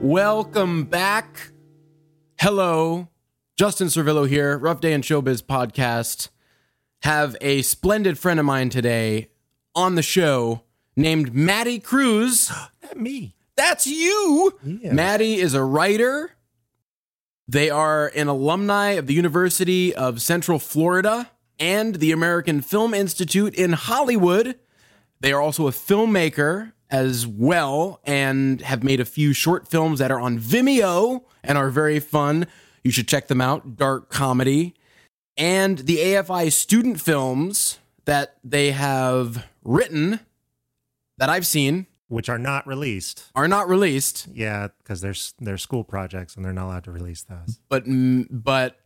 Welcome back. Hello. Justin Servillo here, Rough Day in Showbiz podcast. Have a splendid friend of mine today on the show named Maddie Cruz. That me. That's you. Yeah. Maddie is a writer. They are an alumni of the University of Central Florida and the American Film Institute in Hollywood. They are also a filmmaker as well and have made a few short films that are on Vimeo and are very fun. You should check them out. Dark comedy. And the AFI student films that they have written that I've seen Which are not released. are not released, Yeah, because they're they're school projects and they're not allowed to release those. but but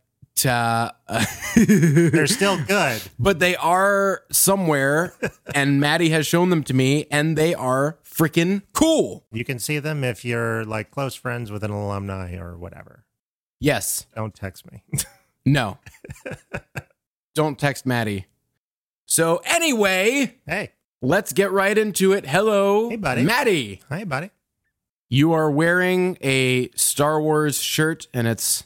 uh, They're still good. but they are somewhere, and Maddie has shown them to me, and they are freaking cool. You can see them if you're like close friends with an alumni or whatever. Yes, Don't text me. no, don't text Maddie. So anyway, hey, let's get right into it. Hello, Hey, buddy. Maddie. hi, buddy. You are wearing a Star Wars shirt, and it's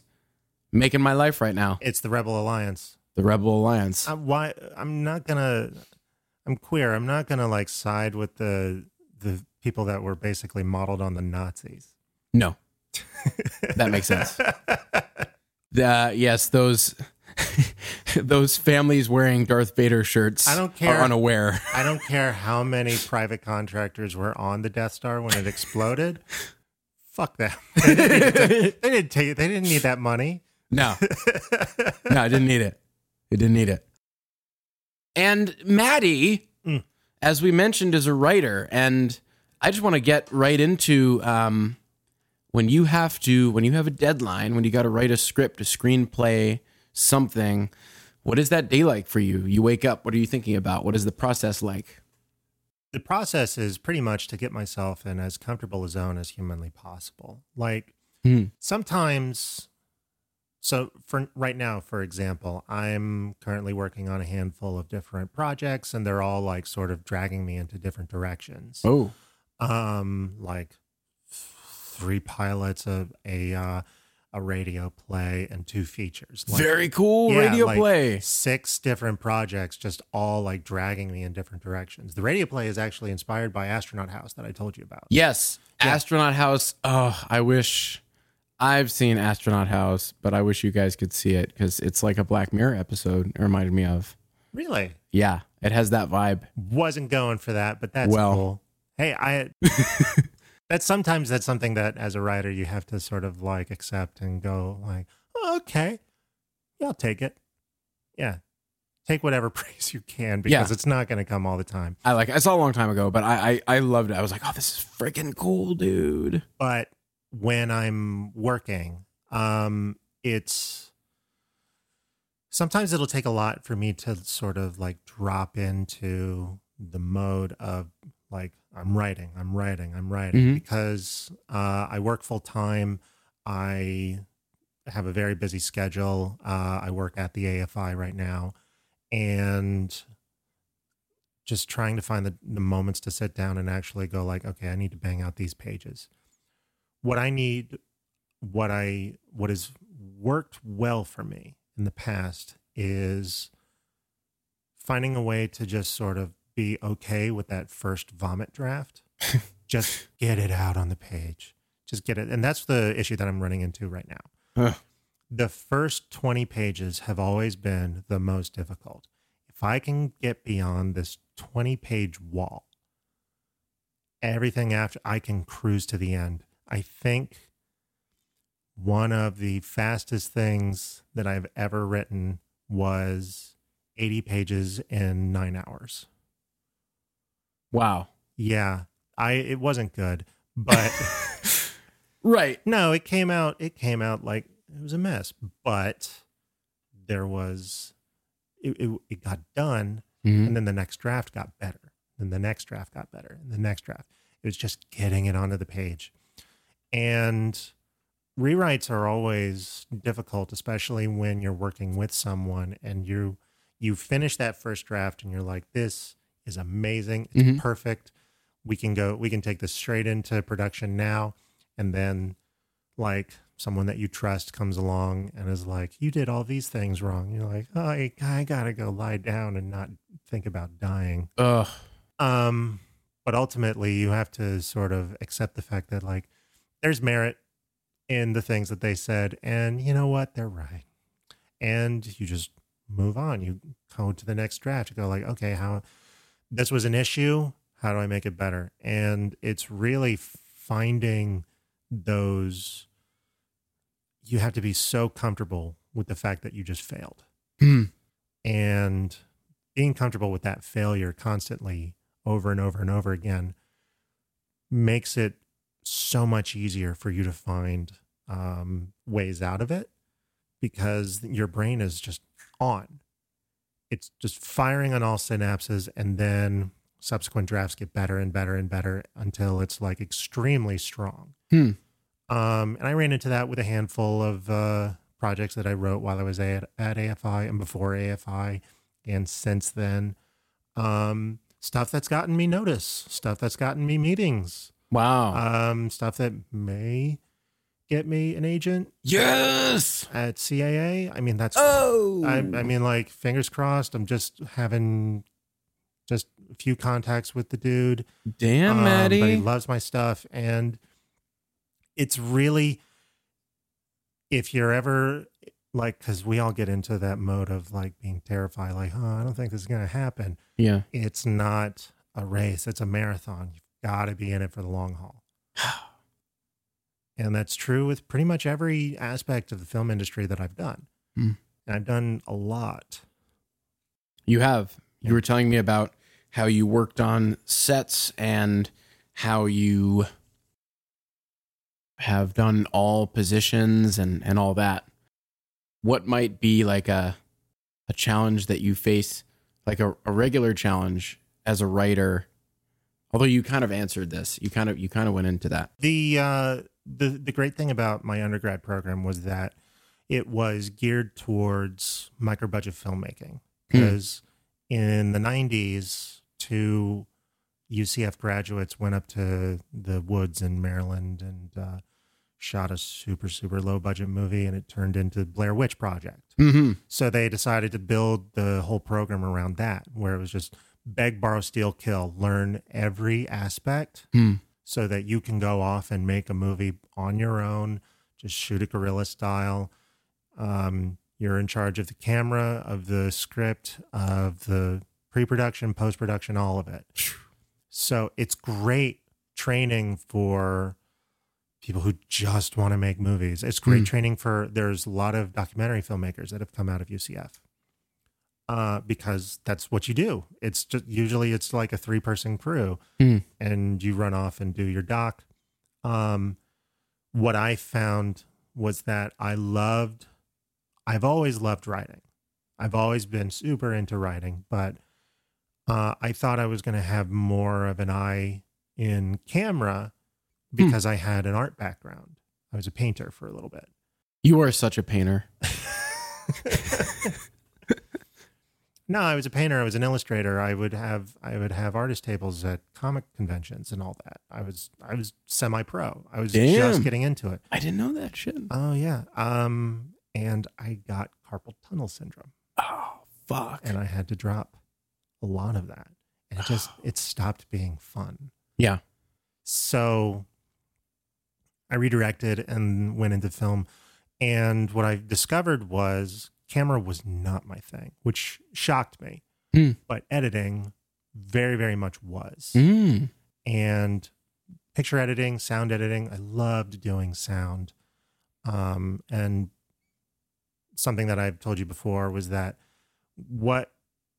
making my life right now. It's the Rebel Alliance. The Rebel Alliance. I'm, why? I'm not gonna. I'm queer. I'm not gonna like side with the the people that were basically modeled on the Nazis. No, that makes sense. Uh, yes, those those families wearing Darth Vader shirts. I don't care. Are unaware. I don't care how many private contractors were on the Death Star when it exploded. Fuck them. They didn't, need to- they didn't take. They didn't need that money. No, no, I didn't need it. I didn't need it. And Maddie, Mm. as we mentioned, is a writer, and I just want to get right into um, when you have to when you have a deadline, when you got to write a script, a screenplay, something. What is that day like for you? You wake up. What are you thinking about? What is the process like? The process is pretty much to get myself in as comfortable a zone as humanly possible. Like Hmm. sometimes. So for right now, for example, I'm currently working on a handful of different projects, and they're all like sort of dragging me into different directions. Oh, um like three pilots of a uh, a radio play and two features like very cool yeah, radio like play. six different projects just all like dragging me in different directions the radio play is actually inspired by astronaut house that i told you about Yes, Yeah. Astronaut House. Oh, I wish I've seen Astronaut House, but I wish you guys could see it because it's like a Black Mirror episode. It reminded me of. really Yeah, it has that vibe. wasn't going for that but that's Well. cool hey i that's sometimes that's something that as a writer you have to sort of like accept and go like oh, okay yeah i'll take it yeah take whatever praise you can because Yeah. it's not going to come all the time I like. I saw a long time ago, but I I, I loved it. I was like, oh, this is freaking cool, dude. but when i'm working um it's sometimes it'll take a lot for me to sort of like drop into the mode of like i'm writing i'm writing i'm writing Mhm. because uh, i work full time i have a very busy schedule. Uh, i work at the afi right now. And just trying to find the, the moments to sit down and actually go like okay i need to bang out these pages. What i need what i what has worked well for me in the past is finding a way to just sort of be okay with that first vomit draft. Just get it out on the page. Just get it. And that's the issue that i'm running into right now. Ugh. the first 20 pages have always been the most difficult. If i can get beyond this 20 page wall everything after i can cruise to the end. I think one of the fastest things that i've ever written was 80 pages in nine hours Wow. yeah i it wasn't good but Right. no it came out it came out like it was a mess but there was it, it, it got done Mhm. and then the next draft got better and the next draft got better and the next draft it was just getting it onto the page and rewrites are always difficult, especially when you're working with someone and you you finish that first draft and you're like, this is amazing, it's Mhm. perfect. We can go, we can take this straight into production now, and then like someone that you trust comes along and is like, you did all these things wrong. You're like, oh, I, I gotta go lie down and not think about dying. Ugh. Um, but ultimately, you have to sort of accept the fact that like there's merit in the things that they said, and you know what, they're right, and you just move on. You go to the next draft. You go like, okay, how this was an issue. How do I make it better? And it's really finding those. You have to be so comfortable with the fact that you just failed Hmm. and being comfortable with that failure constantly over and over and over again makes it so much easier for you to find um, ways out of it because your brain is just on. It's just firing on all synapses, and then subsequent drafts get better and better and better until it's like extremely strong. Hmm. Um, and I ran into that with a handful of uh, projects that I wrote while I was at, at AFI and before AFI, and since then. Um, stuff that's gotten me notice, stuff that's gotten me meetings, Wow. um, stuff that may get me an agent yes. at CAA. I mean, that's Oh. I, I mean, like, fingers crossed. I'm just having just a few contacts with the dude. damn, Um, Maddie. But he loves my stuff. And it's really, if you're ever like, because we all get into that mode of like being terrified, like, oh, I don't think this is going to happen. yeah. It's not a race, it's a marathon. You've got to be in it for the long haul. And that's true with pretty much every aspect of the film industry that I've done. Hmm. And I've done a lot. You have. You were telling me about how you worked on sets and how you have done all positions and, and all that. What might be like a a challenge that you face, like a, a regular challenge as a writer? Although you kind of answered this, you kind of you kind of went into that. The uh, the the great thing about my undergrad program was that it was geared towards micro budget filmmaking because in the 90s two UCF graduates went up to the woods in Maryland and uh, shot a super super low budget movie and it turned into Blair Witch Project. Mm-hmm. So they decided to build the whole program around that, where it was just beg, borrow, steal, kill, learn every aspect Hmm. So that you can go off and make a movie on your own, just shoot it guerrilla style. Um, you're in charge of the camera, of the script, of the pre production, post production, all of it. So it's great training for people who just want to make movies. It's great Hmm. training for, there's a lot of documentary filmmakers that have come out of UCF uh, because that's what you do. It's just usually it's like a three person crew Hmm. and you run off and do your doc. Um, what I found was that I loved, I've always loved writing. I've always been super into writing, but uh, I thought I was going to have more of an eye in camera because I had an art background. I was a painter for a little bit. You are such a painter. No, I was a painter. I was an illustrator. I would have I would have artist tables at comic conventions and all that. I was I was semi pro. I was Damn. just getting into it. I didn't know that shit. Oh yeah. Um and I got carpal tunnel syndrome Oh fuck. and I had to drop a lot of that. And it just it stopped being fun. Yeah. So I redirected and went into film. And what I discovered was camera was not my thing, which shocked me. Hmm. But editing very, very much was. Mm. And picture editing, sound editing, I loved doing sound. Um, and something that I've told you before was that what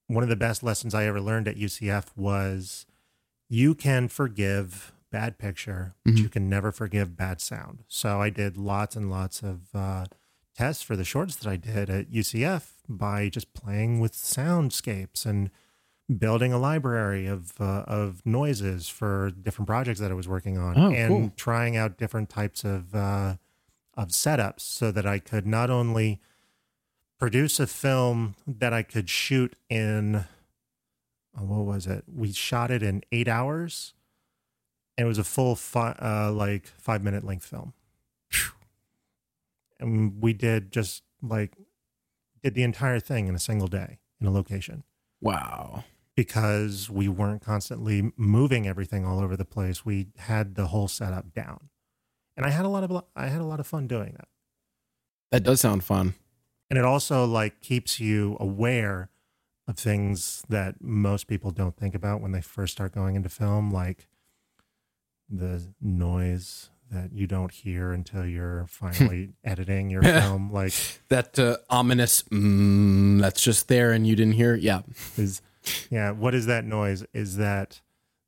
one of the best lessons I ever learned at UCF was you can forgive bad picture, but Mhm. you can never forgive bad sound. So I did lots and lots of uh, tests for the shorts that I did at UCF by just playing with soundscapes and building a library of uh, of noises for different projects that I was working on, Oh, and cool. trying out different types of uh, of setups so that I could not only produce a film that I could shoot in uh, what was it? We shot it in eight hours, and it was a full fi- uh, like five minute length film. And we did just like did the entire thing in a single day in a location Wow. because we weren't constantly moving everything all over the place. We had the whole setup down, and I had a lot of I had a lot of fun doing that. That does sound fun. And it also like keeps you aware of things that most people don't think about when they first start going into film, like the noise that you don't hear until you're finally editing your film. Like That uh, ominous, mm, that's just there and you didn't hear. it. Yeah. is yeah what is that noise is that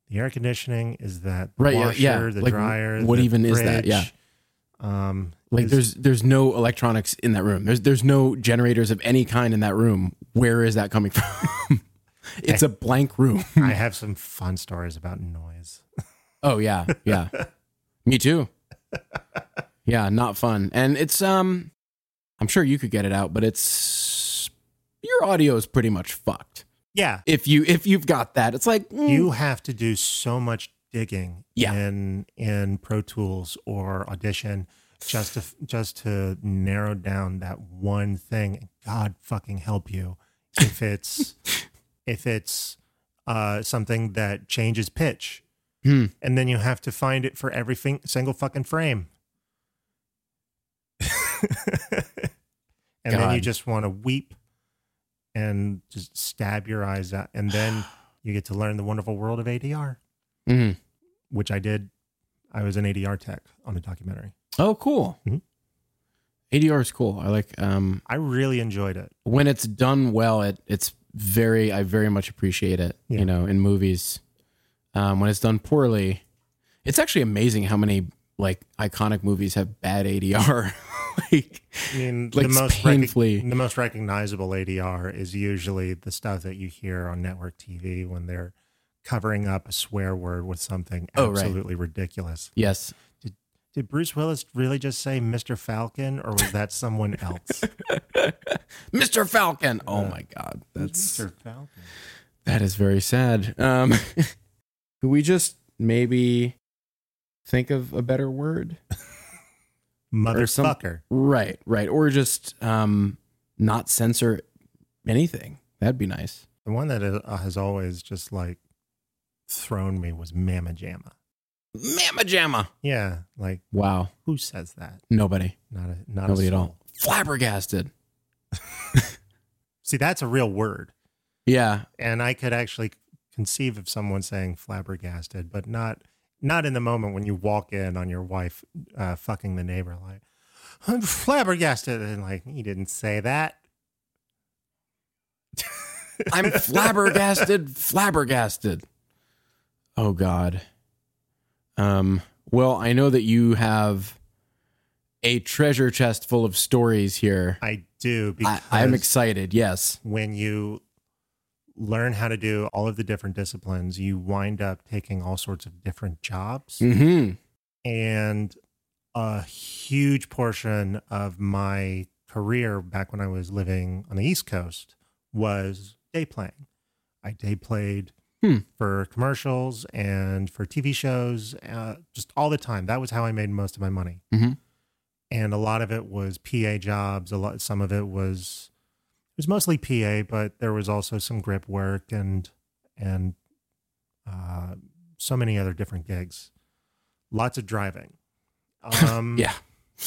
the air conditioning is that the Right, yeah, washer yeah. the Like, dryer what even is that? Yeah. um Like is- there's there's no electronics in that room. There's there's no generators of any kind in that room. Where is that coming from? it's a blank room. i have some fun stories about noise Oh yeah, yeah. Me too. Yeah, not fun. And it's um I'm sure you could get it out, but it's your audio is pretty much fucked. yeah If you if you've got that, it's like mm, you have to do so much digging Yeah. in in pro tools or audition just to just to narrow down that one thing god fucking help you if it's if it's uh something that changes pitch hmm. and then you have to find it for every single fucking frame. and then you just want to weep and just stab your eyes out. And then you get to learn the wonderful world of ADR, hmm which I did. I was an ADR tech on a documentary. Oh, cool. Mhm. ADR is cool. I like um I really enjoyed it. when it's done well. It it's very I very much appreciate it. Yeah. You know, in movies, um, when it's done poorly, it's actually amazing how many like iconic movies have bad ADR. like I mean, Like, the most rec- the most recognizable ADR is usually the stuff that you hear on network TV when they're covering up a swear word with something Oh, right. absolutely ridiculous. yes, Did did Bruce Willis really just say Mr. Falcon, or was that someone else? Mr. Falcon. Oh my God, that's Mr. Falcon. that is very sad. Um, could we just maybe think of a better word? some- Motherfucker. Right, right, or just um, not censor anything. That'd be nice. The one that uh, has always just like thrown me was Mamma Jamma. Mamma jamma. Yeah, like Wow, who says that? nobody, Not a not nobody a at all. Flabbergasted. See, that's a real word, Yeah, and I could actually conceive of someone saying flabbergasted, but not not in the moment when you walk in on your wife uh, fucking the neighbor. Like I'm flabbergasted, and like he didn't say that. I'm flabbergasted, flabbergasted. Oh God. Um. Well, I know that you have a treasure chest full of stories here. I do I, I'm excited. Yes. when you learn how to do all of the different disciplines, you wind up taking all sorts of different jobs. Hmm. And a huge portion of my career back when I was living on the East Coast was day playing. I day played Hmm. for commercials and for TV shows, uh, just all the time. That was how I made most of my money. Mhm. And a lot of it was PA jobs. A lot, some of it was was mostly PA, but there was also some grip work and and uh, so many other different gigs. Lots of driving, um, Yeah.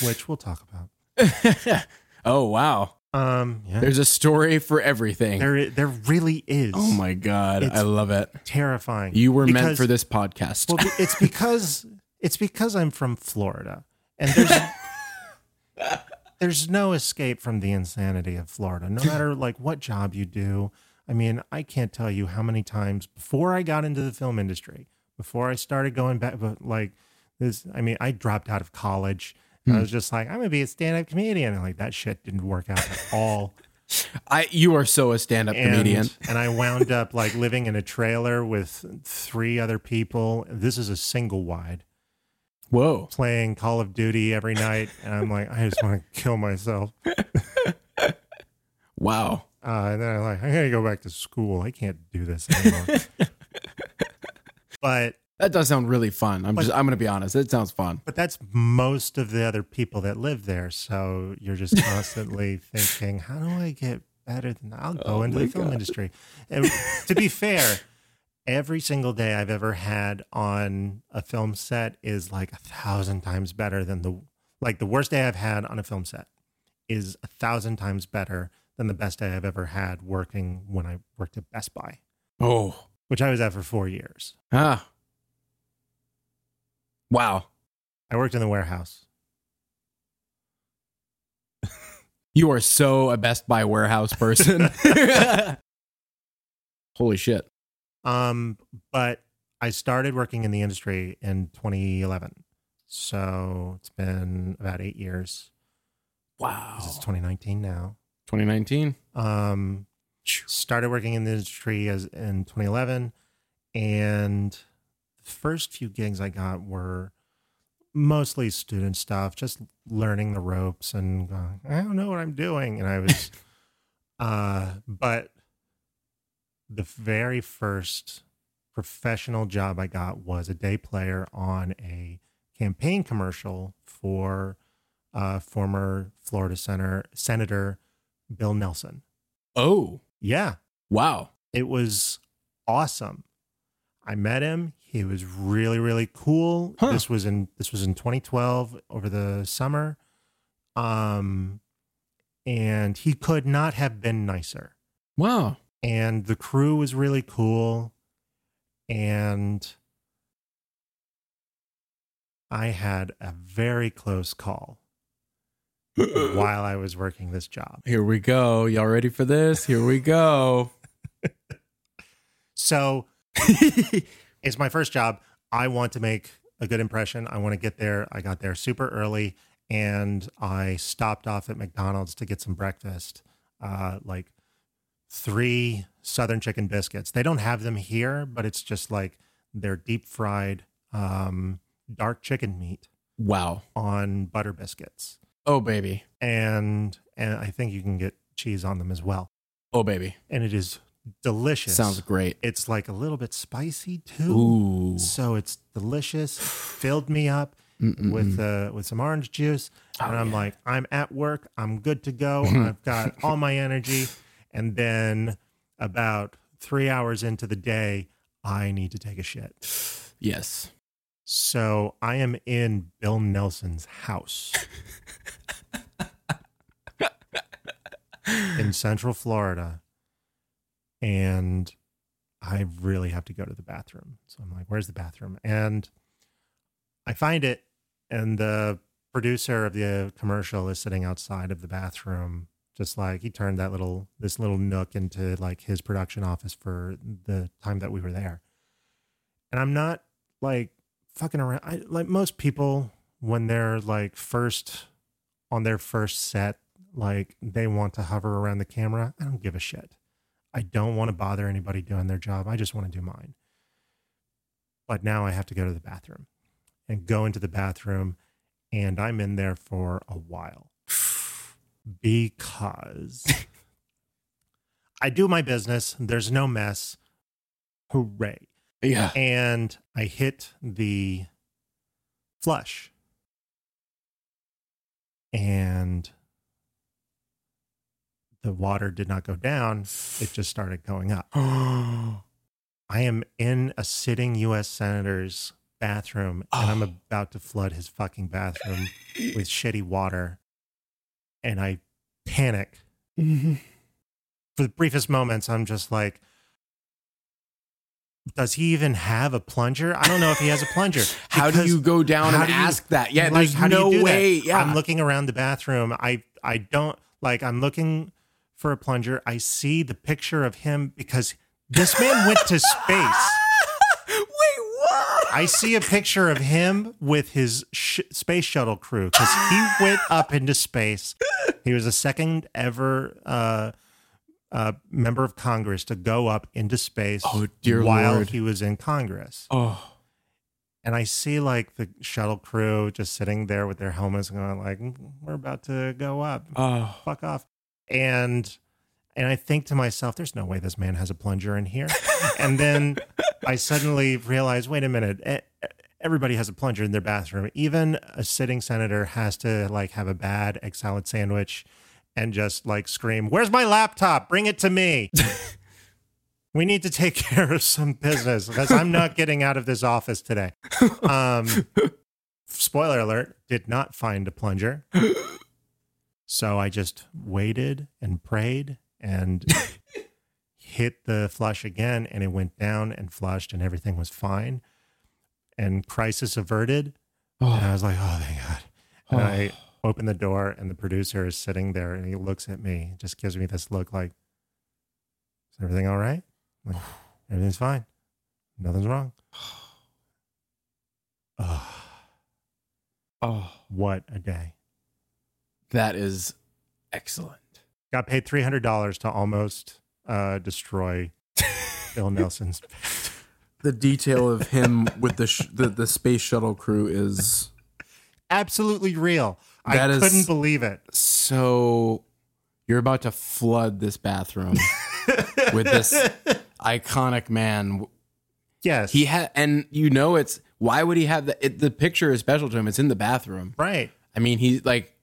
which we'll talk about. oh wow. Um, yeah, There's a story for everything. there there really is. oh my God. It's- I love it. terrifying. You were meant for this podcast. Well, it's because it's because I'm from Florida, and there's there's no escape from the insanity of Florida. No matter like what job you do. I mean, I can't tell you how many times before I got into the film industry, before I started going back, but like this. I mean, I dropped out of college. And I hmm. was just like, I'm gonna be a stand-up comedian, and like that shit didn't work out at all. I you are so a stand-up and, comedian. and I wound up like living in a trailer with three other people. This is a single wide. Whoa. playing Call of Duty every night, and I'm like, I just want to kill myself. Wow. Uh, and then I'm like, I gotta go back to school. I can't do this anymore. but That does sound really fun. I'm But- just I'm gonna be honest. It sounds fun. but that's most of the other people that live there. So you're just constantly thinking, how do I get better than I'll go Oh into the film God. industry. And to be fair, every single day I've ever had on a film set is like a thousand times better than the like the worst day I've had on a film set is a thousand times better than the best day I've ever had working when I worked at Best Buy, Oh. which I was at for four years. Ah. Wow. I worked in the warehouse. You are so a Best Buy warehouse person. Holy shit. Um, but I started working in the industry in 2011. So it's been about eight years. Wow. It's 2019 now. 2019. Um, started working in the industry as in 2011, and the first few gigs I got were mostly student stuff, just learning the ropes and going, I don't know what I'm doing, and I was, uh, but the very first professional job I got was a day player on a campaign commercial for uh, former Florida Senator Senator Bill Nelson. Oh. Yeah, Wow. it was awesome. I met him. He was really really cool. Huh. This was in this was in 2012 over the summer. Um and he could not have been nicer. Wow. And the crew was really cool and I had a very close call while I was working this job. Here we go. Y'all ready for this? Here we go. So it's my first job. I want to make a good impression. I want to get there. I got there super early and I stopped off at McDonald's to get some breakfast. Uh, like three southern chicken biscuits. They don't have them here, but it's just like they're deep fried um, dark chicken meat wow. on butter biscuits. Oh baby. And and I think you can get cheese on them as well. Oh baby. And it is delicious. Sounds great. it's like a little bit spicy too. Ooh. So it's delicious. Filled me up Mm-mm-mm. with uh, with some orange juice, and Oh, I'm yeah. like, I'm at work. I'm good to go. I've got all my energy. And then about three hours into the day, I need to take a shit. yes. So I am in Bill Nelson's house in Central Florida, and I really have to go to the bathroom. So I'm like, "Where's the bathroom?" And I find it, and the producer of the commercial is sitting outside of the bathroom, just like he turned that little this little nook into like his production office for the time that we were there. And I'm not like fucking around. I, like most people, when they're like first on their first set, like they want to hover around the camera. I don't give a shit. I don't want to bother anybody doing their job. I just want to do mine. But now I have to go to the bathroom and go into the bathroom, and I'm in there for a while because I do my business. There's no mess. Hooray. Yeah. And I hit the flush. And the water did not go down, it just started going up. oh. I am in a sitting US senator's bathroom and I'm Oh. about to flood his fucking bathroom with shitty water. And I panic. Mm-hmm. For the briefest moments, I'm just like, does he even have a plunger? I don't know if he has a plunger. How do you go down and do you- ask that? Yeah, like, there's how do you no do that? way. Yeah. I'm looking around the bathroom. I I don't like I'm looking for a plunger. I see the picture of him because this man went to space. I see a picture of him with his sh- space shuttle crew because he went up into space. He was the second ever uh, uh, member of Congress to go up into space Oh, dear while Lord. he was in Congress. Oh. and I see like the shuttle crew just sitting there with their helmets going like, "Mm, we're about to go up. Oh, Fuck off. And and I think to myself, there's no way this man has a plunger in here. and then I suddenly realize, wait a minute, everybody has a plunger in their bathroom. Even a sitting senator has to like have a bad egg salad sandwich and just like scream, "Where's my laptop? Bring it to me." we need to take care of some business because I'm not getting out of this office today. Um, spoiler alert: did not find a plunger, so I just waited and prayed and hit the flush again, and it went down and flushed, and everything was fine, and crisis averted. And oh. I oh, was like, "Oh, thank God!" And I oh. open the door, and the producer is sitting there, and he looks at me, just gives me this look like, "Is everything all right?" Like, everything's fine. Nothing's wrong. Oh, oh, what a day! that is excellent. Got paid three hundred dollars to almost uh, destroy Bill Nelson's. The detail of him with the sh- the, the space shuttle crew is Absolutely real. I That is- couldn't believe it. so. You're about to flood this bathroom with this iconic man. Yes, He had, and you know, it's why would he have the it, the picture is special to him? It's in the bathroom. right. I mean, he's like,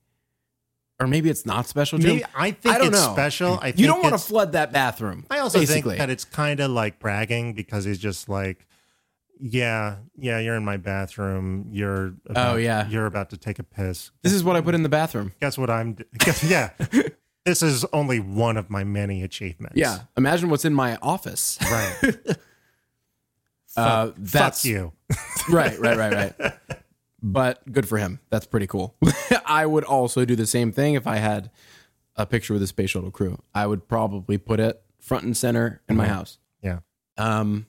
or maybe it's not special to Maybe, him. I think I don't it's know. special. I think You don't want to flood that bathroom. I also basically. think that it's kind of like bragging because he's just like, yeah, yeah, you're in my bathroom. You're about, Oh, yeah. you're about to take a piss. this is what I put in the bathroom. Guess what I'm? Guess, yeah, this is only one of my many achievements. Yeah, imagine what's in my office. right. Uh, Fuck that's you. right, right, right, right. But good for him. That's pretty cool. I would also do the same thing if I had a picture with the space shuttle crew. I would probably put it front and center in my Mhm. house. Yeah. Um,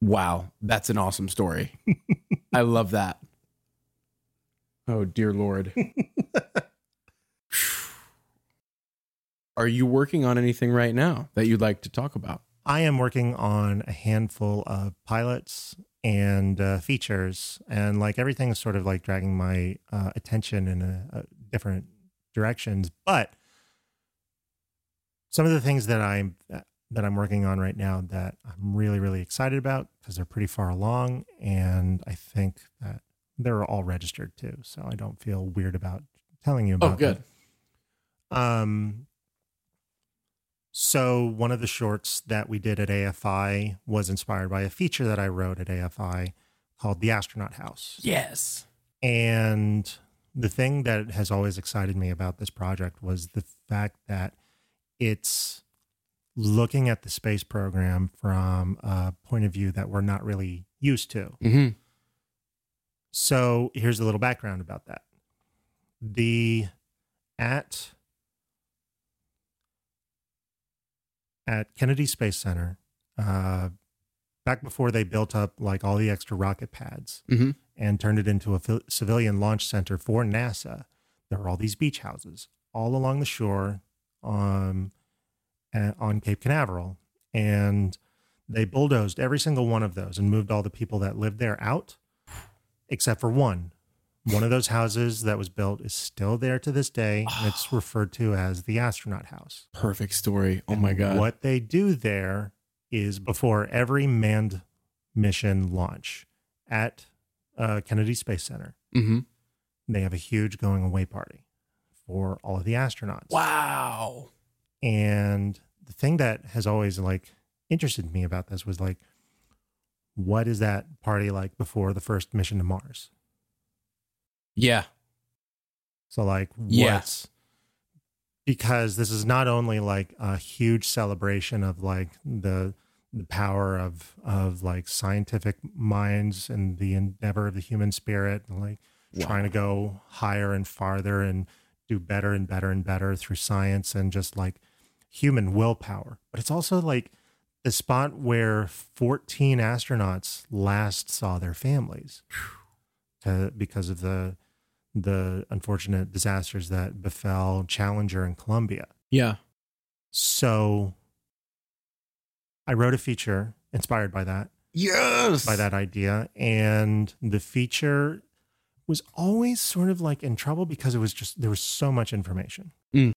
wow, that's an awesome story. I love that. Oh dear lord. Are you working on anything right now that you'd like to talk about? I am working on a handful of pilots and uh, features, and like everything is sort of like dragging my uh, attention in a, a different directions. But some of the things that I'm that I'm working on right now that I'm really really excited about because they're pretty far along, and I think that they're all registered too, so I don't feel weird about telling you about. Oh, good. them. Um, so one of the shorts that we did at AFI was inspired by a feature that I wrote at AFI called The Astronaut House. Yes. And the thing that has always excited me about this project was the fact that it's looking at the space program from a point of view that we're not really used to. Mm-hmm. So here's a little background about that. The at at Kennedy Space Center, uh, back before they built up like all the extra rocket pads Mm-hmm. and turned it into a civilian launch center for NASA, there were all these beach houses all along the shore um, on Cape Canaveral. And they bulldozed every single one of those and moved all the people that lived there out, except for one. One of those houses that was built is still there to this day. And it's referred to as the astronaut house. Perfect story. Oh my god. What they do there is before every manned mission launch at uh, Kennedy Space Center, Mm-hmm. they have a huge going away party for all of the astronauts. Wow. And the thing that has always like interested me about this was like, what is that party like before the first mission to Mars? Yeah. So like what's because this is not only like a huge celebration of like the the power of of like scientific minds and the endeavor of the human spirit and like Wow. trying to go higher and farther and do better and better and better through science and just like human willpower. But it's also like the spot where 14 astronauts last saw their families to, because of the the unfortunate disasters that befell Challenger and Columbia. Yeah. So I wrote a feature inspired by that Yes. by that idea. And the feature was always sort of like in trouble because it was just, there was so much information. Mm.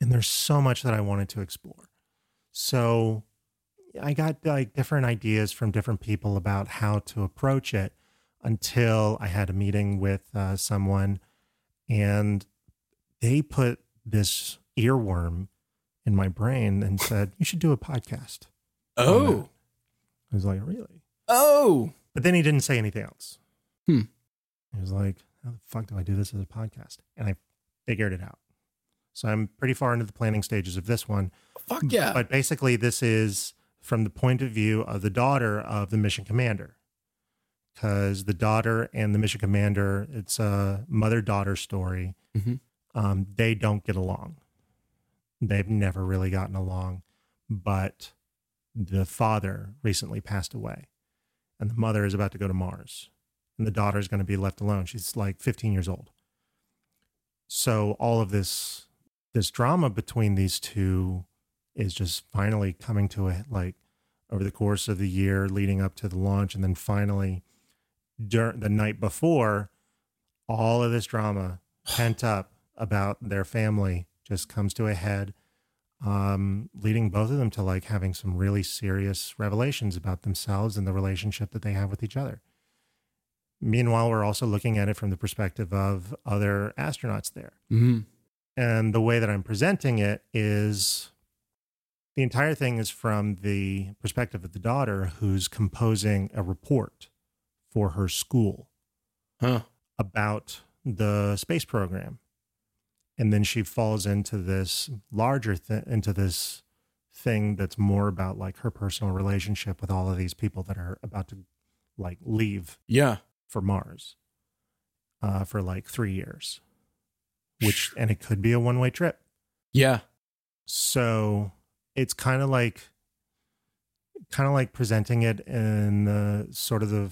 And there's so much that I wanted to explore. So I got like different ideas from different people about how to approach it until I had a meeting with uh, someone and they put this earworm in my brain and said, You should do a podcast. Oh. I was like, Really? Oh. But then he didn't say anything else. Hmm. He was like, How the fuck do I do this as a podcast? And I figured it out. So I'm pretty far into the planning stages of this one. Fuck yeah. But basically, this is from the point of view of the daughter of the mission commander. Because the daughter and the mission commander, it's a mother daughter story. Mhm. Um, they don't get along. They've never really gotten along. But the father recently passed away, and the mother is about to go to Mars, and the daughter is going to be left alone. She's like 15 years old. So all of this this drama between these two is just finally coming to a like over the course of the year leading up to the launch and then finally during the night before all of this drama pent up about their family just comes to a head um leading both of them to like having some really serious revelations about themselves and the relationship that they have with each other. Meanwhile we're also looking at it from the perspective of other astronauts there. Mhm. and the way that I'm presenting it is the entire thing is from the perspective of the daughter who's composing a report for her school Huh. about the space program. And then she falls into this larger thing, into this thing that's more about like her personal relationship with all of these people that are about to like leave Yeah. for Mars uh, for like three years, which and it could be a one way trip. Yeah. So it's kind of like kind of like presenting it in the sort of the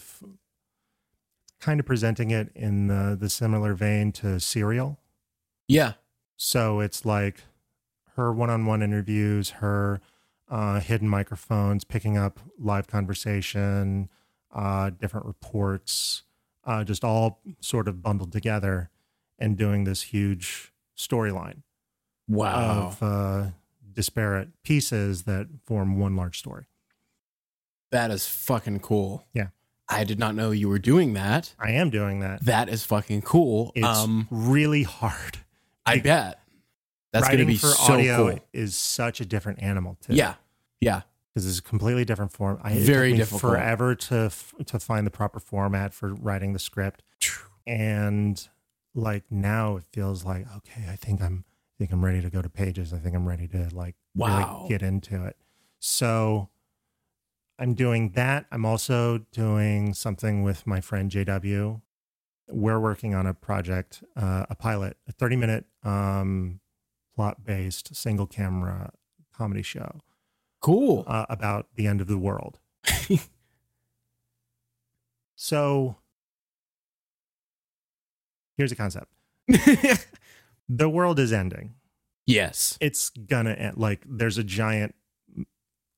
kind of presenting it in the, the similar vein to Serial. Yeah. So it's like her one-on-one interviews, her uh, hidden microphones, picking up live conversation, uh, different reports, uh, just all sort of bundled together and doing this huge storyline Wow. of uh, disparate pieces that form one large story. that is fucking cool. Yeah. I did not know you were doing that. I am doing that. That is fucking cool. It's um, really hard. I like, bet. That's going to be for so audio cool. is such a different animal too. Yeah. Yeah. because it's a completely different form. I, Very difficult. Forever to f- to find the proper format for writing the script, and like now it feels like okay, I think I'm I think I'm ready to go to pages. I think I'm ready to like Wow. really get into it. So I'm doing that. I'm also doing something with my friend JW. We're working on a project, uh, a pilot, a 30 minute um, plot based single camera comedy show Cool. uh, about the end of the world. so here's a concept the world is ending. yes. It's gonna end. Like, there's a giant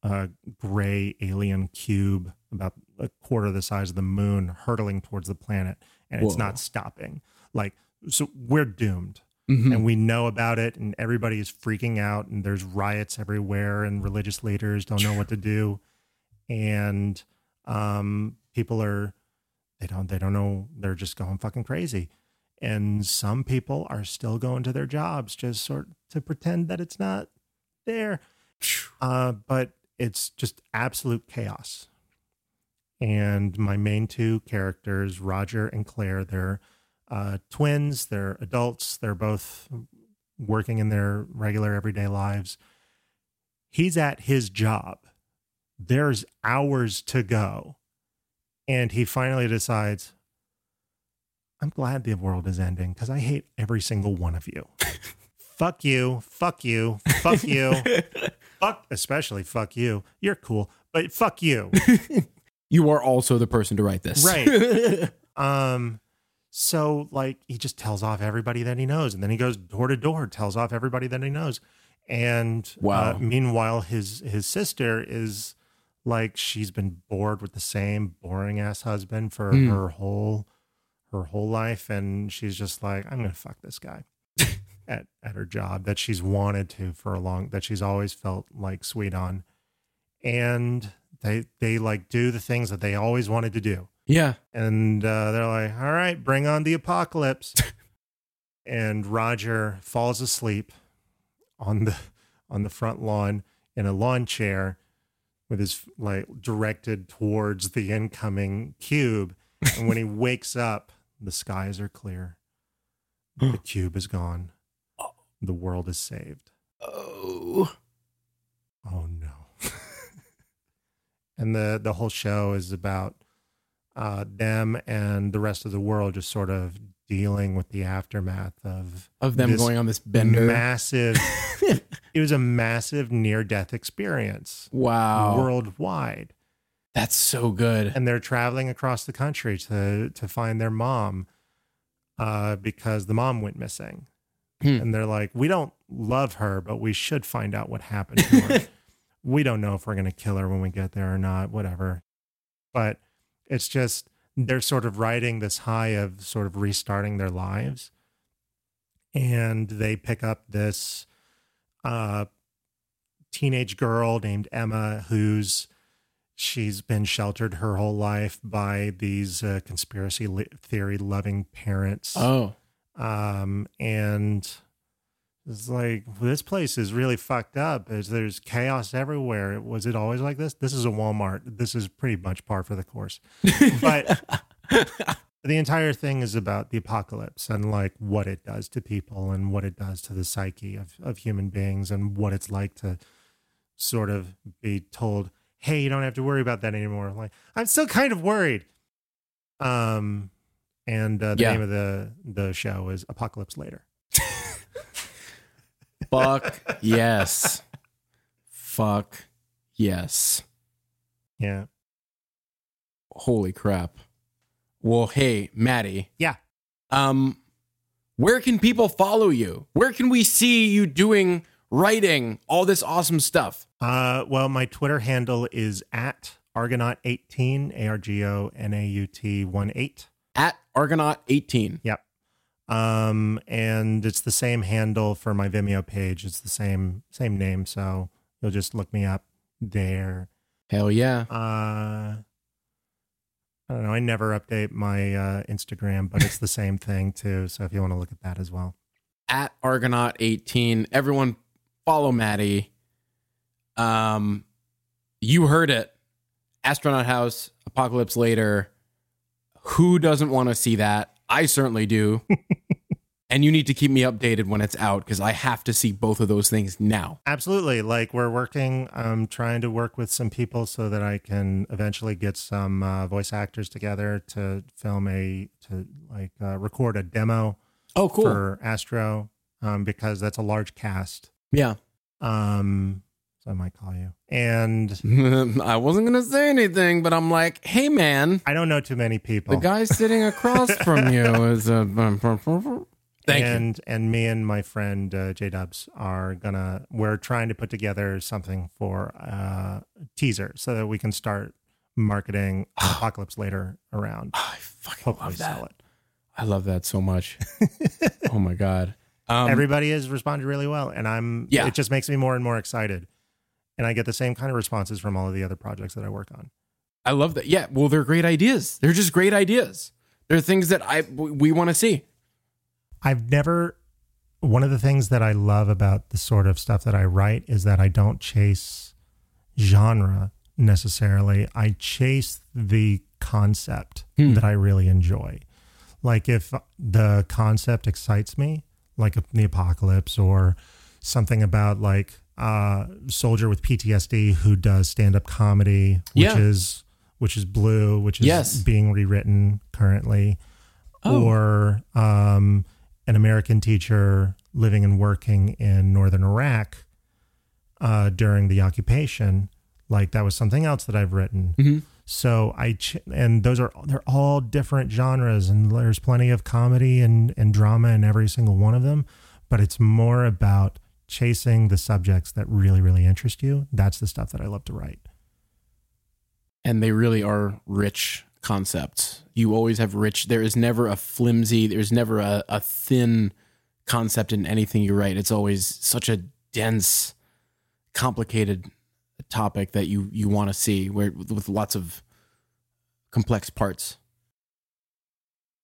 uh, gray alien cube about a quarter the size of the moon hurtling towards the planet, and it's not stopping. Like, so we're doomed. Mhm. and we know about it and everybody is freaking out and there's riots everywhere and religious leaders don't know what to do and um people are they don't they don't know they're just going fucking crazy and some people are still going to their jobs just sort to pretend that it's not there uh but it's just absolute chaos and my main two characters roger and claire they're uh, twins. They're adults. They're both working in their regular everyday lives. He's at his job. There's hours to go. And he finally decides, I'm glad the world is ending because I hate every single one of you. fuck you. Fuck you. Fuck you. fuck, especially fuck you. You're cool, but fuck you. you are also the person to write this. Right. Um, so like he just tells off everybody that he knows, and then he goes door to door, tells off everybody that he knows. And Wow. uh, meanwhile, his his sister is like she's been bored with the same boring ass husband for Hmm. her whole her whole life and she's just like i'm gonna fuck this guy at at her job that she's wanted to for a long that she's always felt like sweet on. And they they like do the things that they always wanted to do. Yeah. and uh, they're like all right bring on the apocalypse. And roger falls asleep on the on the front lawn in a lawn chair with his like directed towards the incoming cube. And when he wakes up the skies are clear. The cube is gone the world is saved Oh. oh no and the the whole show is about uh them and the rest of the world just sort of dealing with the aftermath of Of them going on this bender. massive it was a massive near death experience wow. worldwide That's so good. and they're traveling across the country to to find their mom uh because the mom went missing Hmm. and they're like we don't love her but we should find out what happened to her we don't know if we're going to kill her when we get there or not whatever but it's just they're sort of riding this high of sort of restarting their lives and they pick up this uh teenage girl named Emma who's she's been sheltered her whole life by these uh, conspiracy theory loving parents Oh. Um and it's like this place is really fucked up Is there's chaos everywhere. Was it always like this? This is a walmart. This is pretty much par for the course. But the entire thing is about the apocalypse and like what it does to people and what it does to the psyche of, of human beings and what it's like to sort of be told hey you don't have to worry about that anymore. Like i'm still kind of worried. Um and uh, the Yeah. name of the the show is apocalypse later Fuck yes. Fuck yes. yeah Holy crap. Well, hey, Maddie. Yeah. Um, where can people follow you? Where can we see you doing writing all this awesome stuff? uh well my twitter handle is at argonaut18 a-r-g-o-n-a-u-t 1 8 At Argonaut18. Yep. Um, and it's the same handle for my Vimeo page. It's the same same name, so you'll just look me up there. Hell yeah. Uh, I don't know. I never update my uh, Instagram, but it's the same thing too. So if you want to look at that as well, At Argonaut18. Everyone follow Maddie. Um, you heard it. Astronaut House, Apocalypse Later. Who doesn't want to see that? I certainly do. and you need to keep me updated when it's out because I have to see both of those things now. absolutely. Like we're working. I'm trying to work with some people so that I can eventually get some uh, voice actors together to film a to like uh, record a demo Oh, cool. for Astro um, because that's a large cast. yeah. Um, so I might call you. And I wasn't going to say anything, but I'm like, hey, man, I don't know too many people. the guy sitting across from you is a. Thank you. and and me and my friend uh, J Dubs are gonna we're trying to put together something for uh, teaser so that we can start marketing Apocalypse later around. I fucking Hopefully love that. sell it. I love that so much. oh my god. Um, Everybody has responded really well, and I'm Yeah. It just makes me more and more excited, and I get the same kind of responses from all of the other projects that I work on. I love that. Yeah. Well, they're great ideas. They're just great ideas. They're things that I we want to see. I've never one of the things that I love about the sort of stuff that I write is that I don't chase genre necessarily. I chase the concept Hmm. that I really enjoy. Like if the concept excites me, like the apocalypse or something about like a soldier with PTSD who does stand-up comedy, which Yeah. is which is blue, which is Yes. being rewritten currently Oh. or um, an American teacher living and working in northern Iraq uh, during the occupation. Like that was something else that I've written. Mhm. So I ch- and those are they're all different genres, and there's plenty of comedy and and drama in every single one of them. But it's more about chasing the subjects that really really interest you. That's the stuff that I love to write. and they really are rich concepts. You always have rich. There is never a flimsy. There's never a, a thin concept in anything you write. It's always such a dense, complicated topic that you you want to see where with lots of complex parts.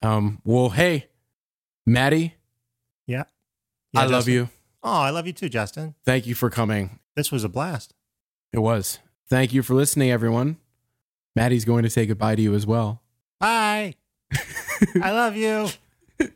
Um. Well, hey, Maddie, Yeah. I love you. Oh, I love you too, Justin. Thank you for coming. This was a blast. It was. Thank you for listening, everyone. Maddie's going to say goodbye to you as well. Bye. I love you.